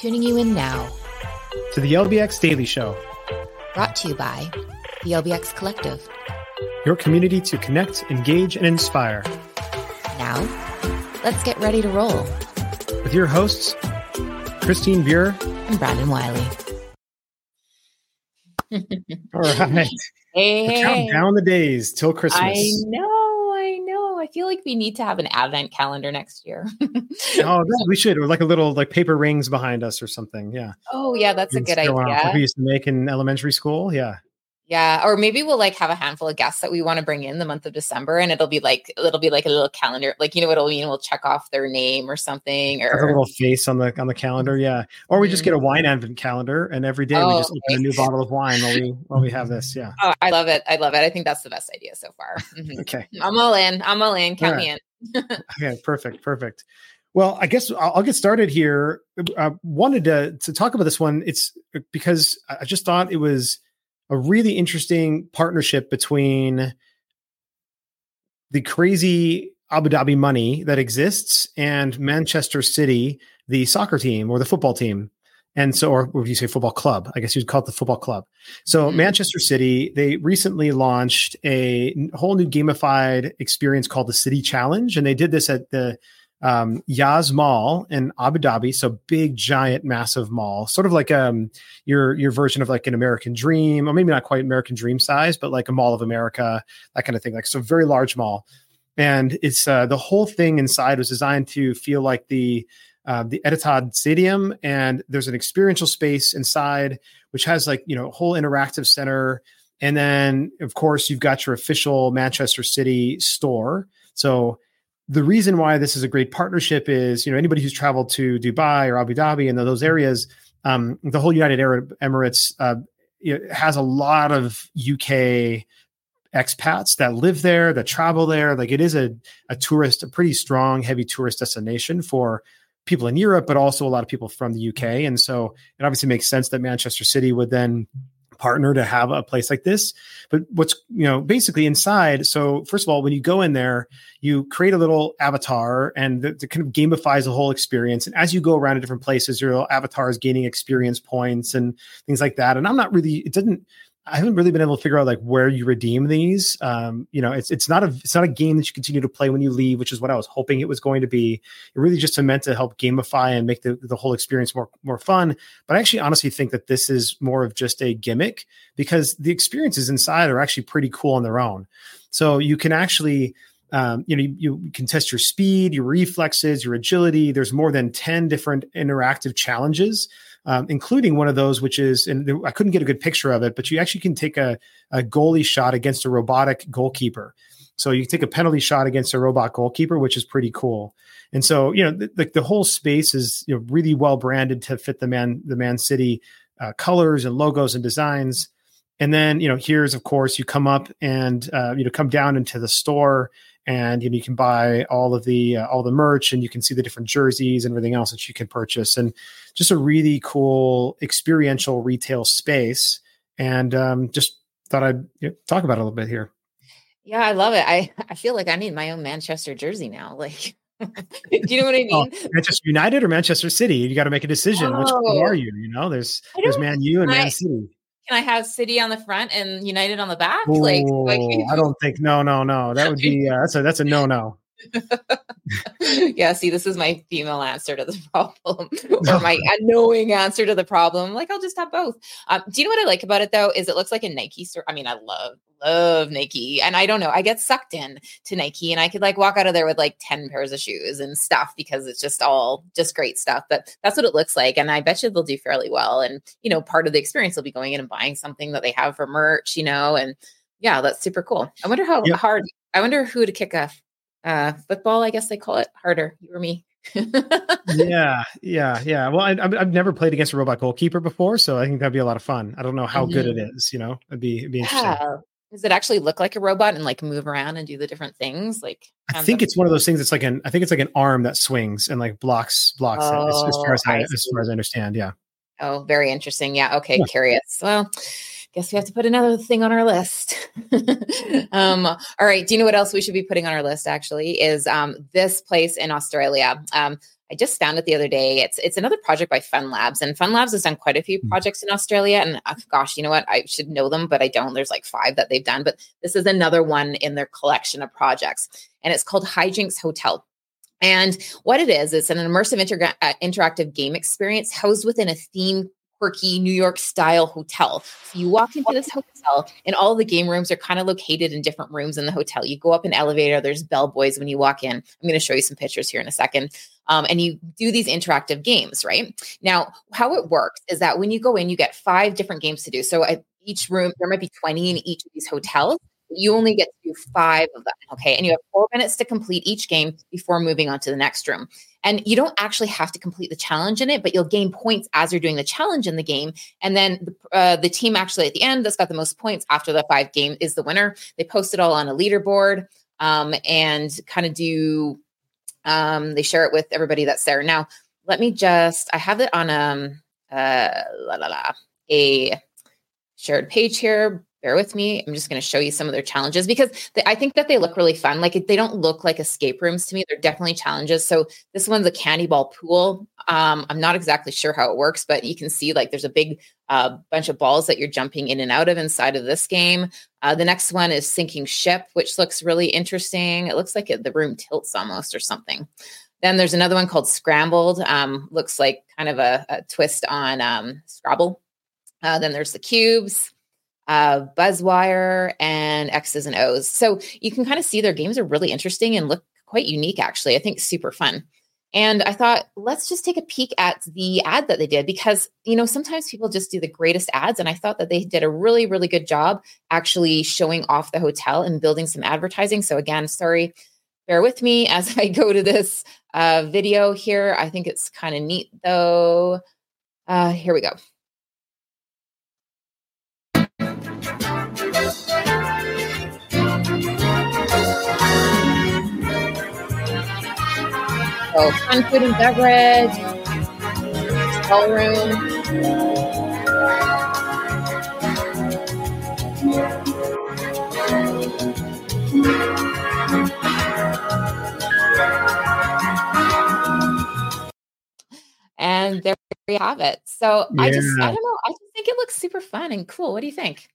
Tuning you in now to the LBX Daily Show, brought to you by the LBX Collective, your community to connect, engage, and inspire. Now, let's get ready to roll with your hosts, Christine Buer and Brandon Wiley. All right. Hey, hey. Count down the days till Christmas. I know, I feel like we need to have an advent calendar next year. oh, we should, or like a little like paper rings behind us or something. Yeah. Oh, yeah, that's a good idea. We used to make in elementary school. Yeah. Yeah, or maybe we'll like have a handful of guests that we want to bring in the month of December, and it'll be like it'll be like a little calendar, like you know what it'll mean. We'll check off their name or something, or a little face on the on the calendar. Yeah, or we just get a mm-hmm. wine advent calendar, and every day oh, we just okay. open a new bottle of wine while we while we have this. Yeah. Oh, I love it. I love it. I think that's the best idea so far. Mm-hmm. okay, I'm all in. I'm all in. Count right. me in. okay, perfect, perfect. Well, I guess I'll, I'll get started here. I uh, wanted to to talk about this one. It's because I just thought it was a really interesting partnership between the crazy Abu Dhabi money that exists and Manchester City, the soccer team or the football team. And so, or would you say football club? I guess you'd call it the football club. So, mm-hmm. Manchester City, they recently launched a whole new gamified experience called the City Challenge. And they did this at the um, Yas Mall in Abu Dhabi. So big, giant, massive mall, sort of like um, your your version of like an American Dream, or maybe not quite American Dream size, but like a Mall of America, that kind of thing. Like so, very large mall. And it's uh, the whole thing inside was designed to feel like the uh, the Etihad Stadium, and there's an experiential space inside which has like you know a whole interactive center, and then of course you've got your official Manchester City store. So the reason why this is a great partnership is, you know, anybody who's traveled to Dubai or Abu Dhabi and those areas, um, the whole United Arab Emirates uh, has a lot of UK expats that live there, that travel there. Like it is a, a tourist, a pretty strong, heavy tourist destination for people in Europe, but also a lot of people from the UK. And so it obviously makes sense that Manchester City would then partner to have a place like this. But what's, you know, basically inside. So, first of all, when you go in there, you create a little avatar and it kind of gamifies the whole experience. And as you go around to different places, your avatar is gaining experience points and things like that. And I'm not really, it didn't, I haven't really been able to figure out like where you redeem these. Um, you know, it's it's not a it's not a game that you continue to play when you leave, which is what I was hoping it was going to be. It really just meant to help gamify and make the, the whole experience more more fun. But I actually honestly think that this is more of just a gimmick because the experiences inside are actually pretty cool on their own. So you can actually um, you know, you, you, can test your speed, your reflexes, your agility. There's more than 10 different interactive challenges um, including one of those, which is, and I couldn't get a good picture of it, but you actually can take a, a goalie shot against a robotic goalkeeper. So you take a penalty shot against a robot goalkeeper, which is pretty cool. And so, you know, the, the, the whole space is you know, really well branded to fit the man, the Man City uh, colors and logos and designs. And then, you know, here's of course you come up and uh, you know come down into the store and you know you can buy all of the uh, all the merch and you can see the different jerseys and everything else that you can purchase and just a really cool experiential retail space and um, just thought i'd you know, talk about it a little bit here yeah i love it i i feel like i need my own manchester jersey now like do you know what I oh, mean? Oh, Manchester United or Manchester City? You got to make a decision. Oh, Which one are you? You know, there's there's Man U and I, Man City. Can I have City on the front and United on the back? Ooh, like, like I don't think. No, no, no. That would be uh, that's a that's a no no. yeah, see, this is my female answer to the problem, or my annoying answer to the problem. Like, I'll just have both. Um, do you know what I like about it though? Is it looks like a Nike store. I mean, I love love Nike, and I don't know, I get sucked in to Nike, and I could like walk out of there with like ten pairs of shoes and stuff because it's just all just great stuff. But that's what it looks like, and I bet you they'll do fairly well. And you know, part of the experience will be going in and buying something that they have for merch, you know, and yeah, that's super cool. I wonder how yep. hard. I wonder who to kick a uh, football, I guess they call it harder. You or me. yeah, yeah, yeah. Well, I, have never played against a robot goalkeeper before, so I think that'd be a lot of fun. I don't know how mm-hmm. good it mm-hmm. You know, it'd be it'd be interesting. Yeah. Does it actually look like a robot and like move around and do the different things? Like, I think it's one of those things. It's like an I think it's like an arm that swings and like blocks blocks oh, it, as, as, far as I, I as far as I understand. Yeah. Oh, very interesting. Yeah. Okay. Yeah. Curious. Well, guess we have to put another thing on our list. um, all right. Do you know what else we should be putting on our list? Actually, is um, this place in Australia. Um, I just found it the other day. It's it's another project by Fun Labs, and Fun Labs has done quite a few hmm. projects in Australia. And uh, gosh, you know what? I should know them, but I don't. There's like five that they've done, but this is another one in their collection of projects, and it's called Hijinx Hotel. And what it is, it's an immersive inter- uh, interactive game experience housed within a theme quirky New York style hotel. So you walk into this hotel, and all the game rooms are kind of located in different rooms in the hotel. You go up an elevator, there's bellboys when you walk in. I'm going to show you some pictures here in a second. Um, and you do these interactive games, right? Now, how it works is that when you go in, you get five different games to do. So at each room, there might be 20 in each of these hotels you only get to do five of them. Okay. And you have four minutes to complete each game before moving on to the next room. And you don't actually have to complete the challenge in it, but you'll gain points as you're doing the challenge in the game. And then the, uh, the team actually at the end that's got the most points after the five game is the winner. They post it all on a leaderboard um, and kind of do, um, they share it with everybody that's there. Now, let me just, I have it on um, uh, la, la, la, a shared page here bear with me. I'm just going to show you some of their challenges because they, I think that they look really fun. Like they don't look like escape rooms to me. They're definitely challenges. So this one's a candy ball pool. Um, I'm not exactly sure how it works, but you can see like there's a big uh, bunch of balls that you're jumping in and out of inside of this game. Uh, the next one is sinking ship, which looks really interesting. It looks like it, the room tilts almost or something. Then there's another one called Scrambled. Um, looks like kind of a, a twist on um, Scrabble. Uh, then there's the cubes uh, Buzzwire, and X's and O's. So you can kind of see their games are really interesting and look quite unique, actually. I think super fun. And I thought, let's just take a peek at the ad that they did because, you know, sometimes people just do the greatest ads. And I thought that they did a really, really good job actually showing off the hotel and building some advertising. So, again, sorry, bear with me as I go to this uh, video here. I think it's kind of neat though. Uh, here we go. So fun food and beverage, hotel room. And there we have it. So yeah. I just, I don't know. I just think it looks super fun and cool. What do you think?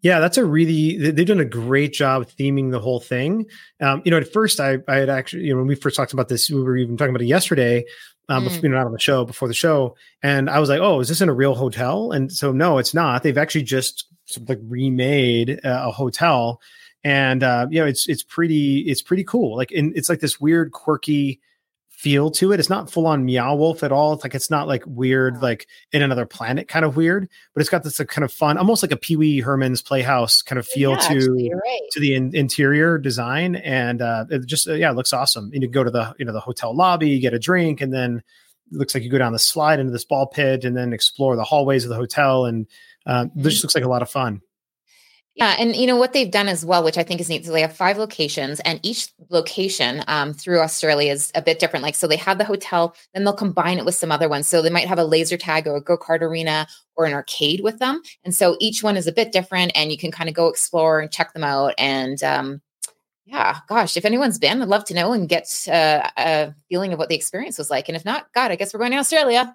Yeah, that's a really they've done a great job theming the whole thing. Um, you know, at first I I had actually you know when we first talked about this, we were even talking about it yesterday, um, mm. before, you know, not on the show before the show, and I was like, oh, is this in a real hotel? And so no, it's not. They've actually just sort of like remade a hotel, and uh, you know, it's it's pretty it's pretty cool. Like, and it's like this weird, quirky feel to it. It's not full on Meow Wolf at all. It's like it's not like weird, like in another planet kind of weird, but it's got this kind of fun, almost like a Pee Wee Herman's Playhouse kind of feel yeah, to actually, right. to the in, interior design, and uh, it just uh, yeah, it looks awesome. And you go to the you know the hotel lobby, you get a drink, and then it looks like you go down the slide into this ball pit, and then explore the hallways of the hotel, and uh, mm-hmm. this just looks like a lot of fun. Yeah, and you know what they've done as well, which I think is neat. So they have five locations, and each location um, through Australia is a bit different. Like, so they have the hotel, then they'll combine it with some other ones. So they might have a laser tag or a go kart arena or an arcade with them, and so each one is a bit different, and you can kind of go explore and check them out. And um, yeah, gosh, if anyone's been, I'd love to know and get uh, a feeling of what the experience was like. And if not, God, I guess we're going to Australia.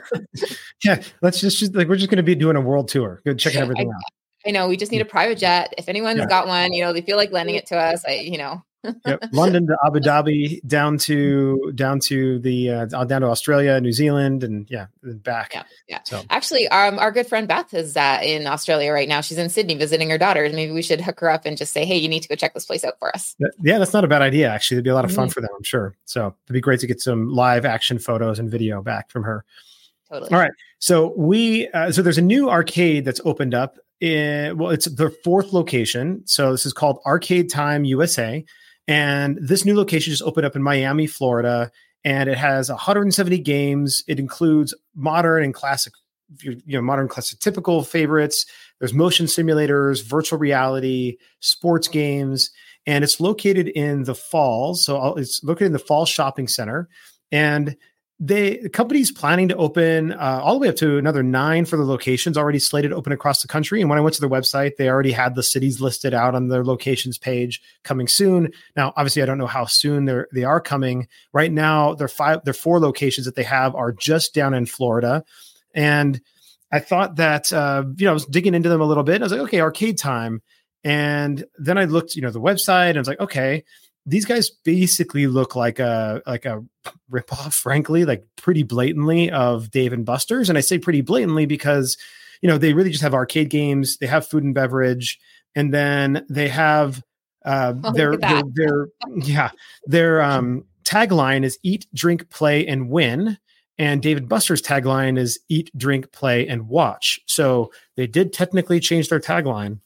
yeah, let's just, just like we're just going to be doing a world tour, checking everything I, out. I know we just need a private jet. If anyone's yeah. got one, you know, they feel like lending it to us. I, you know. yep. London to Abu Dhabi, down to down to the uh, down to Australia, New Zealand, and yeah, back. Yeah, yeah. So. Actually, um, our good friend Beth is uh, in Australia right now. She's in Sydney visiting her daughter. Maybe we should hook her up and just say, "Hey, you need to go check this place out for us." Yeah, that's not a bad idea. Actually, it'd be a lot of fun mm-hmm. for them, I'm sure. So it'd be great to get some live action photos and video back from her. Totally. All right. So we uh, so there's a new arcade that's opened up in, well, it's the fourth location. So this is called Arcade Time USA. And this new location just opened up in Miami, Florida. And it has 170 games. It includes modern and classic, you know, modern classic typical favorites. There's motion simulators, virtual reality, sports games. And it's located in the Falls. So uh, it's located in the Falls Shopping Center. And they the company's planning to open uh, all the way up to another nine for the locations already slated open across the country. And when I went to their website, they already had the cities listed out on their locations page coming soon. Now, obviously, I don't know how soon they're they are coming. Right now, their five their four locations that they have are just down in Florida, and I thought that uh, you know I was digging into them a little bit. I was like, okay, arcade time, and then I looked, you know, the website, and I was like, okay these guys basically look like a like a ripoff, frankly, like pretty blatantly of Dave and Buster's. And I say pretty blatantly because you know they really just have arcade games, they have food and beverage, and then they have uh, oh, their, their their yeah their um, tagline is eat, drink, play, and win. And Dave and Buster's tagline is eat, drink, play, and watch. So they did technically change their tagline,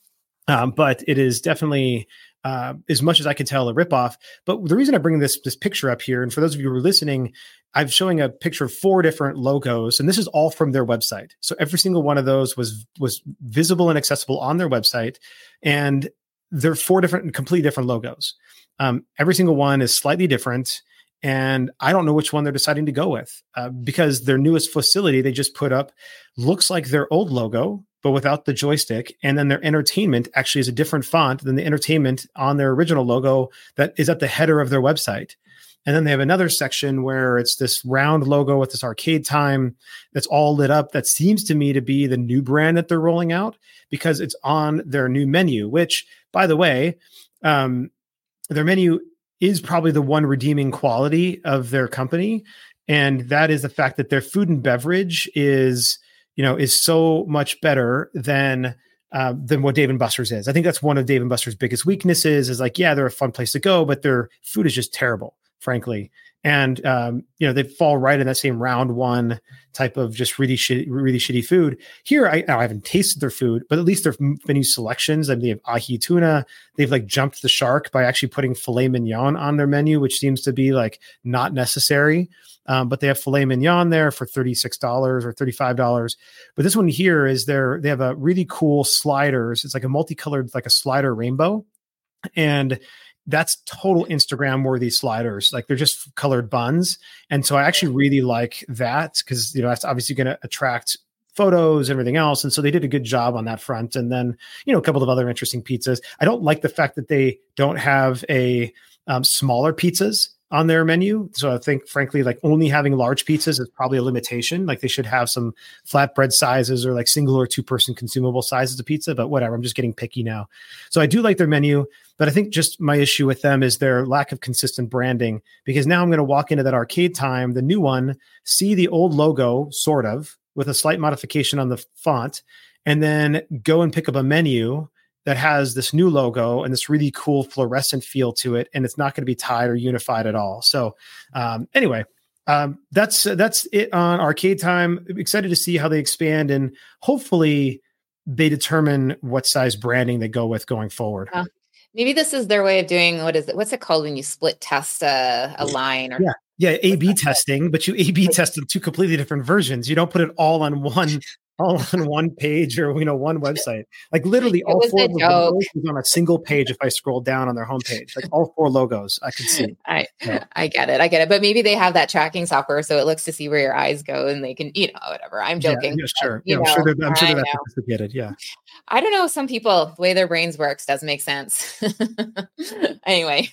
um, but it is definitely uh, as much as I can tell, a ripoff. But the reason I bring this this picture up here, and for those of you who are listening, I'm showing a picture of four different logos, and this is all from their website. So every single one of those was was visible and accessible on their website, and they're four different, completely different logos. Um, every single one is slightly different, and I don't know which one they're deciding to go with uh, because their newest facility they just put up looks like their old logo but without the joystick. And then their entertainment actually is a different font than the entertainment on their original logo that is at the header of their website. And then they have another section where it's this round logo with this arcade time that's all lit up. That seems to me to be the new brand that they're rolling out because it's on their new menu, which, by the way, um, their menu is probably the one redeeming quality of their company. And that is the fact that their food and beverage is you know, is so much better than uh, than what Dave and Buster's is. I think that's one of Dave and Buster's biggest weaknesses. Is like, yeah, they're a fun place to go, but their food is just terrible, frankly. And um, you know, they fall right in that same round one type of just really shitty, really shitty food. Here, I, I haven't tasted their food, but at least their menu selections. I mean, they have ahi tuna. They've like jumped the shark by actually putting filet mignon on their menu, which seems to be like not necessary. Um, but they have filet mignon there for $36 or $35. But this one here is there, they have a really cool sliders. It's like a multicolored, like a slider rainbow. And that's total Instagram worthy sliders. Like they're just colored buns. And so I actually really like that because, you know, that's obviously going to attract photos and everything else. And so they did a good job on that front. And then, you know, a couple of other interesting pizzas. I don't like the fact that they don't have a um, smaller pizzas on their menu. So I think, frankly, like only having large pizzas is probably a limitation. Like they should have some flatbread sizes or like single or two person consumable sizes of pizza, but whatever. I'm just getting picky now. So I do like their menu, but I think just my issue with them is their lack of consistent branding because now I'm going to walk into that arcade time, the new one, see the old logo, sort of, with a slight modification on the font, and then go and pick up a menu that has this new logo and this really cool fluorescent feel to it, and it's not going to be tied or unified at all. So, um, anyway, um, that's that's it on Arcade Time. Excited to see how they expand and hopefully they determine what size branding they go with going forward. Uh, maybe this is their way of doing what is it? What's it called when you split test a, a line? Or yeah, yeah, A B testing, but you A B test them two completely different versions. You don't put it all on one all on one page or you know one website. Like literally, all four logos on a single page. If I scroll down on their homepage, like all four logos, I can see. I yeah. I get it, I get it. But maybe they have that tracking software, so it looks to see where your eyes go, and they can, you know, whatever. I'm joking. Yeah, yeah sure. yeah, I'm sure they're, I'm sure they're sophisticated. Yeah. I don't know. Some people, the way their brains works doesn't make sense. anyway,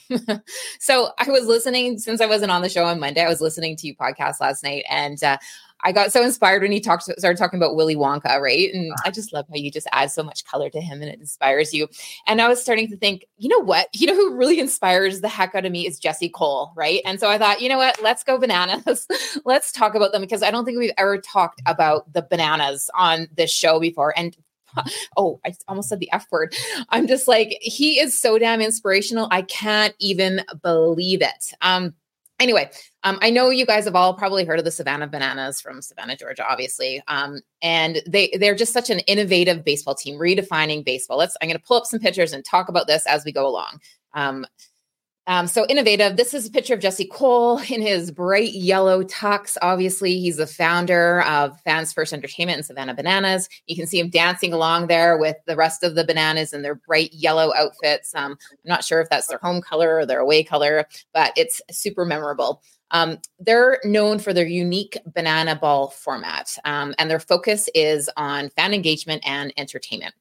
so I was listening since I wasn't on the show on Monday. I was listening to you podcast last night, and uh, I got so inspired when he talked started talking about Willy Wonka, right? And I just love how you just add so much color to him and it inspires you. And I was starting to think, you know what? You know who really inspires the heck out of me is Jesse Cole, right? And so I thought, you know what? Let's go bananas. Let's talk about them because I don't think we've ever talked about the bananas on this show before. And oh, I almost said the F word. I'm just like, he is so damn inspirational. I can't even believe it. Um, anyway, um, I know you guys have all probably heard of the Savannah Bananas from Savannah, Georgia, obviously. Um, and they they're just such an innovative baseball team, redefining baseball. Let's I'm going to pull up some pictures and talk about this as we go along. Um, um, so innovative. This is a picture of Jesse Cole in his bright yellow tux. Obviously, he's the founder of Fans First Entertainment and Savannah Bananas. You can see him dancing along there with the rest of the bananas in their bright yellow outfits. Um, I'm not sure if that's their home color or their away color, but it's super memorable. Um, they're known for their unique banana ball format, um, and their focus is on fan engagement and entertainment.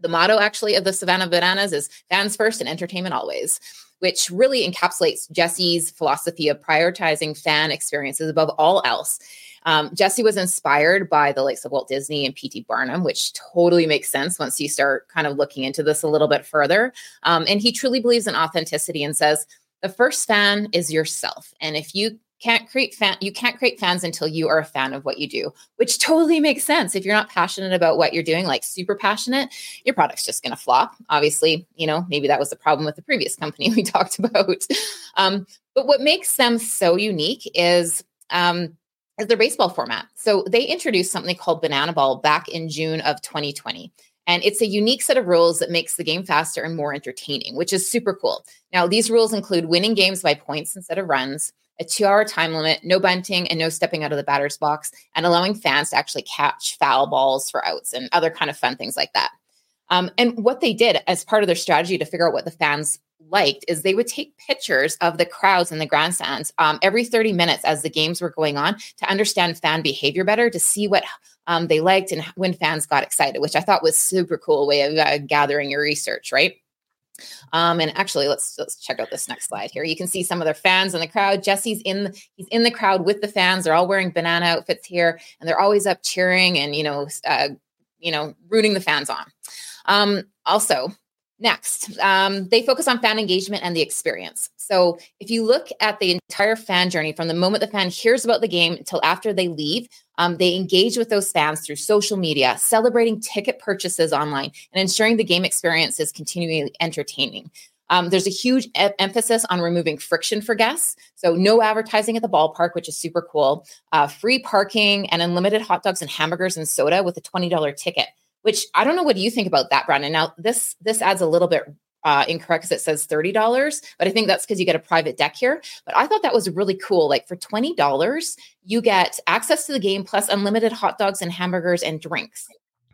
The motto, actually, of the Savannah Bananas is fans first and entertainment always, which really encapsulates Jesse's philosophy of prioritizing fan experiences above all else. Um, Jesse was inspired by the likes of Walt Disney and P.T. Barnum, which totally makes sense once you start kind of looking into this a little bit further. Um, and he truly believes in authenticity and says, the first fan is yourself. And if you can't create fan you can't create fans until you are a fan of what you do which totally makes sense. If you're not passionate about what you're doing like super passionate your product's just going to flop. Obviously you know maybe that was the problem with the previous company we talked about. Um, but what makes them so unique is um, is their baseball format. So they introduced something called banana ball back in june of 2020 and it's a unique set of rules that makes the game faster and more entertaining, which is super cool. Now, these rules include winning games by points instead of runs, a two hour time limit, no bunting, and no stepping out of the batter's box, and allowing fans to actually catch foul balls for outs and other kind of fun things like that. Um, and what they did as part of their strategy to figure out what the fans liked is they would take pictures of the crowds in the grandstands um, every 30 minutes as the games were going on to understand fan behavior better, to see what um, they liked and when fans got excited, which I thought was super cool way of uh, gathering your research, right? Um, and actually, let's let's check out this next slide here. You can see some of their fans in the crowd. Jesse's in he's in the crowd with the fans. They're all wearing banana outfits here, and they're always up cheering and you know uh, you know rooting the fans on. Um, also, Next, um, they focus on fan engagement and the experience. So, if you look at the entire fan journey from the moment the fan hears about the game until after they leave, um, they engage with those fans through social media, celebrating ticket purchases online, and ensuring the game experience is continually entertaining. Um, there's a huge e- emphasis on removing friction for guests. So, no advertising at the ballpark, which is super cool, uh, free parking, and unlimited hot dogs and hamburgers and soda with a $20 ticket which I don't know what you think about that, Brandon. Now this this adds a little bit uh, incorrect because it says thirty dollars, but I think that's because you get a private deck here. But I thought that was really cool. Like for twenty dollars, you get access to the game plus unlimited hot dogs and hamburgers and drinks.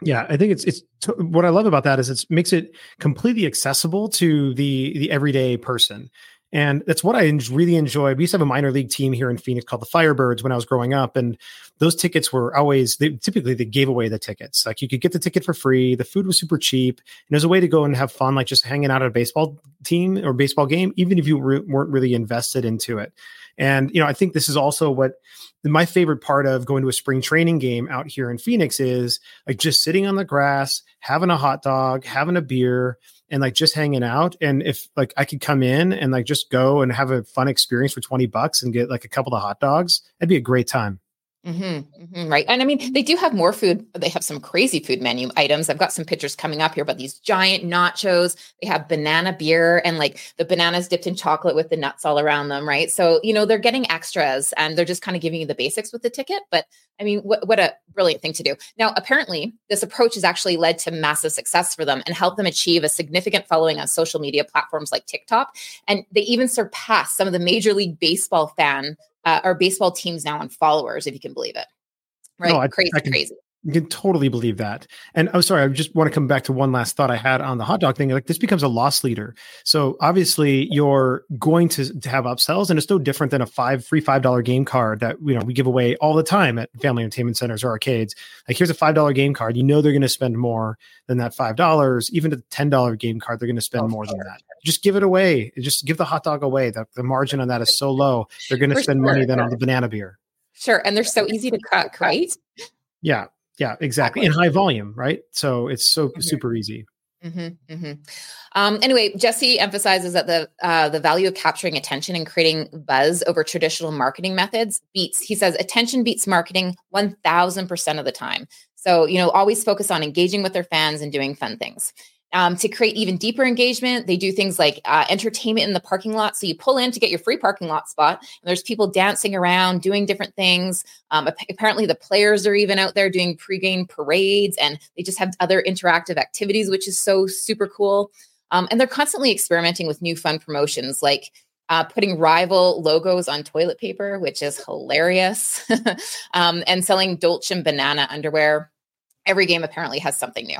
Yeah, I think it's it's t- what I love about that is it makes it completely accessible to the the everyday person. And that's what I really enjoy. We used to have a minor league team here in Phoenix called the Firebirds when I was growing up. And those tickets were always, they, typically, they gave away the tickets. Like you could get the ticket for free. The food was super cheap. And there's a way to go and have fun, like just hanging out at a baseball team or baseball game, even if you re- weren't really invested into it. And, you know, I think this is also what my favorite part of going to a spring training game out here in Phoenix is like just sitting on the grass, having a hot dog, having a beer, and like just hanging out. And if like I could come in and like just go and have a fun experience for 20 bucks and get like a couple of hot dogs, that'd be a great time. Mm-hmm, mm-hmm, right. And I mean, they do have more food. They have some crazy food menu items. I've got some pictures coming up here, but these giant nachos, they have banana beer and like the bananas dipped in chocolate with the nuts all around them. Right. So, you know, they're getting extras and they're just kind of giving you the basics with the ticket. But I mean, what, what a brilliant thing to do. Now, apparently, this approach has actually led to massive success for them and helped them achieve a significant following on social media platforms like TikTok. And they even surpassed some of the Major League Baseball fan uh, or baseball teams now on followers, if you can believe it. Right? No, I, crazy, I can, crazy. You can totally believe that. And I'm oh, sorry, I just want to come back to one last thought I had on the hot dog thing. Like this becomes a loss leader. So obviously you're going to, to have upsells and it's no different than a five free five dollar game card that you know we give away all the time at family entertainment centers or arcades. Like here's a five dollar game card. You know they're going to spend more than that five dollars. Even a ten dollar game card, they're going to spend oh, more sure. than that. Just give it away. Just give the hot dog away. The, the margin on that is so low. They're going to spend sure. money than on the banana beer. Sure. And they're so easy to cook, right? Yeah. Yeah, exactly. In high volume, right? So it's so mm-hmm. super easy. Mm-hmm, mm-hmm. Um, anyway, Jesse emphasizes that the uh, the value of capturing attention and creating buzz over traditional marketing methods beats. He says attention beats marketing one thousand percent of the time. So you know, always focus on engaging with their fans and doing fun things. Um, to create even deeper engagement, they do things like uh, entertainment in the parking lot. So you pull in to get your free parking lot spot, and there's people dancing around, doing different things. Um, apparently, the players are even out there doing pregame parades, and they just have other interactive activities, which is so super cool. Um, and they're constantly experimenting with new fun promotions, like uh, putting rival logos on toilet paper, which is hilarious, um, and selling Dolce and Banana underwear. Every game apparently has something new.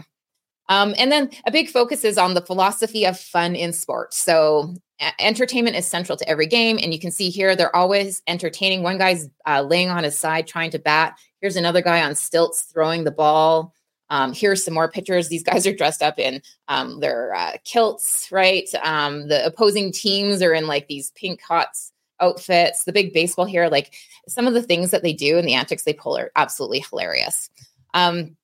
Um, and then a big focus is on the philosophy of fun in sports. So entertainment is central to every game. And you can see here, they're always entertaining. One guy's uh, laying on his side trying to bat. Here's another guy on stilts throwing the ball. Um, here's some more pictures. These guys are dressed up in um, their uh, kilts, right? Um, the opposing teams are in like these pink hots outfits. The big baseball here, like some of the things that they do and the antics they pull are absolutely hilarious. Um,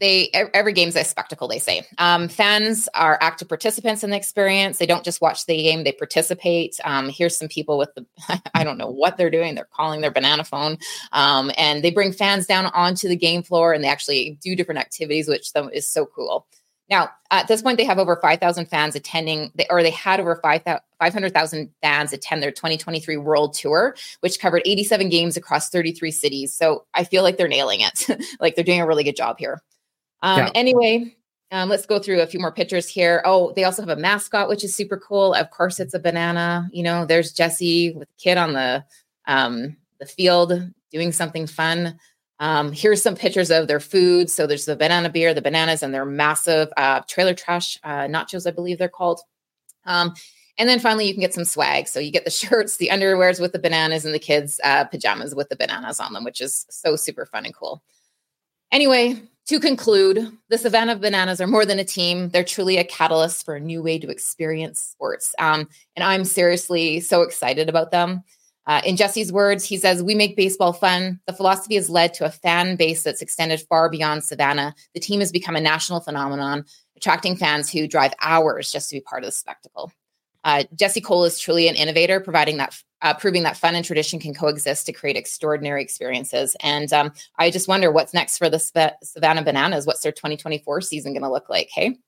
they every game's a spectacle they say. Um, fans are active participants in the experience. They don't just watch the game they participate. Um, here's some people with the i don't know what they're doing. They're calling their banana phone. Um, and they bring fans down onto the game floor and they actually do different activities which is so cool. Now at this point they have over 5000 fans attending. Or they had over 500000 fans attend their 2023 world tour which covered 87 games across 33 cities. So i feel like they're nailing it. Like they're doing a really good job here um, yeah. Anyway, um, let's go through a few more pictures here. Oh, they also have a mascot, which is super cool. Of course, it's a banana. You know, there's Jesse with the kid on the um, the field doing something fun. Um, here's some pictures of their food. So there's the banana beer, the bananas, and their massive uh, trailer trash uh, nachos, I believe they're called. Um, and then finally, you can get some swag. So you get the shirts, the underwears with the bananas, and the kids' uh, pajamas with the bananas on them, which is so super fun and cool. Anyway, to conclude, the Savannah Bananas are more than a team. They're truly a catalyst for a new way to experience sports. Um, and I'm seriously so excited about them. Uh, in Jesse's words, he says, We make baseball fun. The philosophy has led to a fan base that's extended far beyond Savannah. The team has become a national phenomenon, attracting fans who drive hours just to be part of the spectacle. Uh, Jesse Cole is truly an innovator, providing that uh, proving that fun and tradition can coexist to create extraordinary experiences. And um, I just wonder what's next for the Savannah Bananas. What's their 2024 season going to look like? Hey.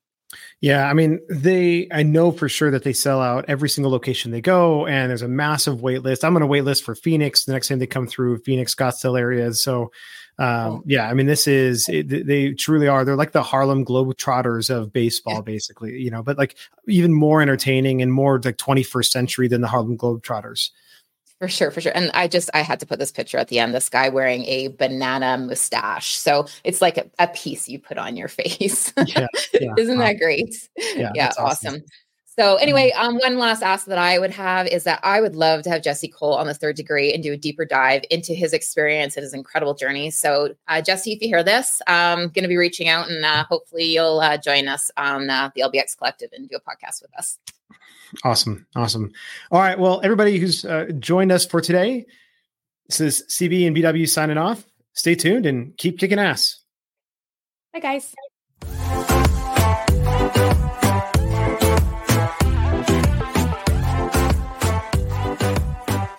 Yeah, I mean, they I know for sure that they sell out every single location they go, and there's a massive wait list. I'm on a wait list for Phoenix the next time they come through Phoenix, Scottsdale areas. So um, yeah, I mean, this is it, they truly are. They're like the Harlem Globetrotters of baseball, basically, you know, but like even more entertaining and more like 21st century than the Harlem Globetrotters. For sure, for sure. And I just I had to put this picture at the end. This guy wearing a banana mustache. So it's like a, a piece you put on your face. Yeah, yeah. Isn't that great? Yeah, yeah awesome. awesome. So anyway, mm-hmm. um, one last ask that I would have is that I would love to have Jesse Cole on the third degree and do a deeper dive into his experience and his incredible journey. So uh, Jesse, if you hear this, I'm going to be reaching out and uh, hopefully you'll uh, join us on uh, the LBX Collective and do a podcast with us. Awesome, awesome. All right, well, everybody who's uh, joined us for today, this is CB and BW signing off. Stay tuned and keep kicking ass. Bye, guys.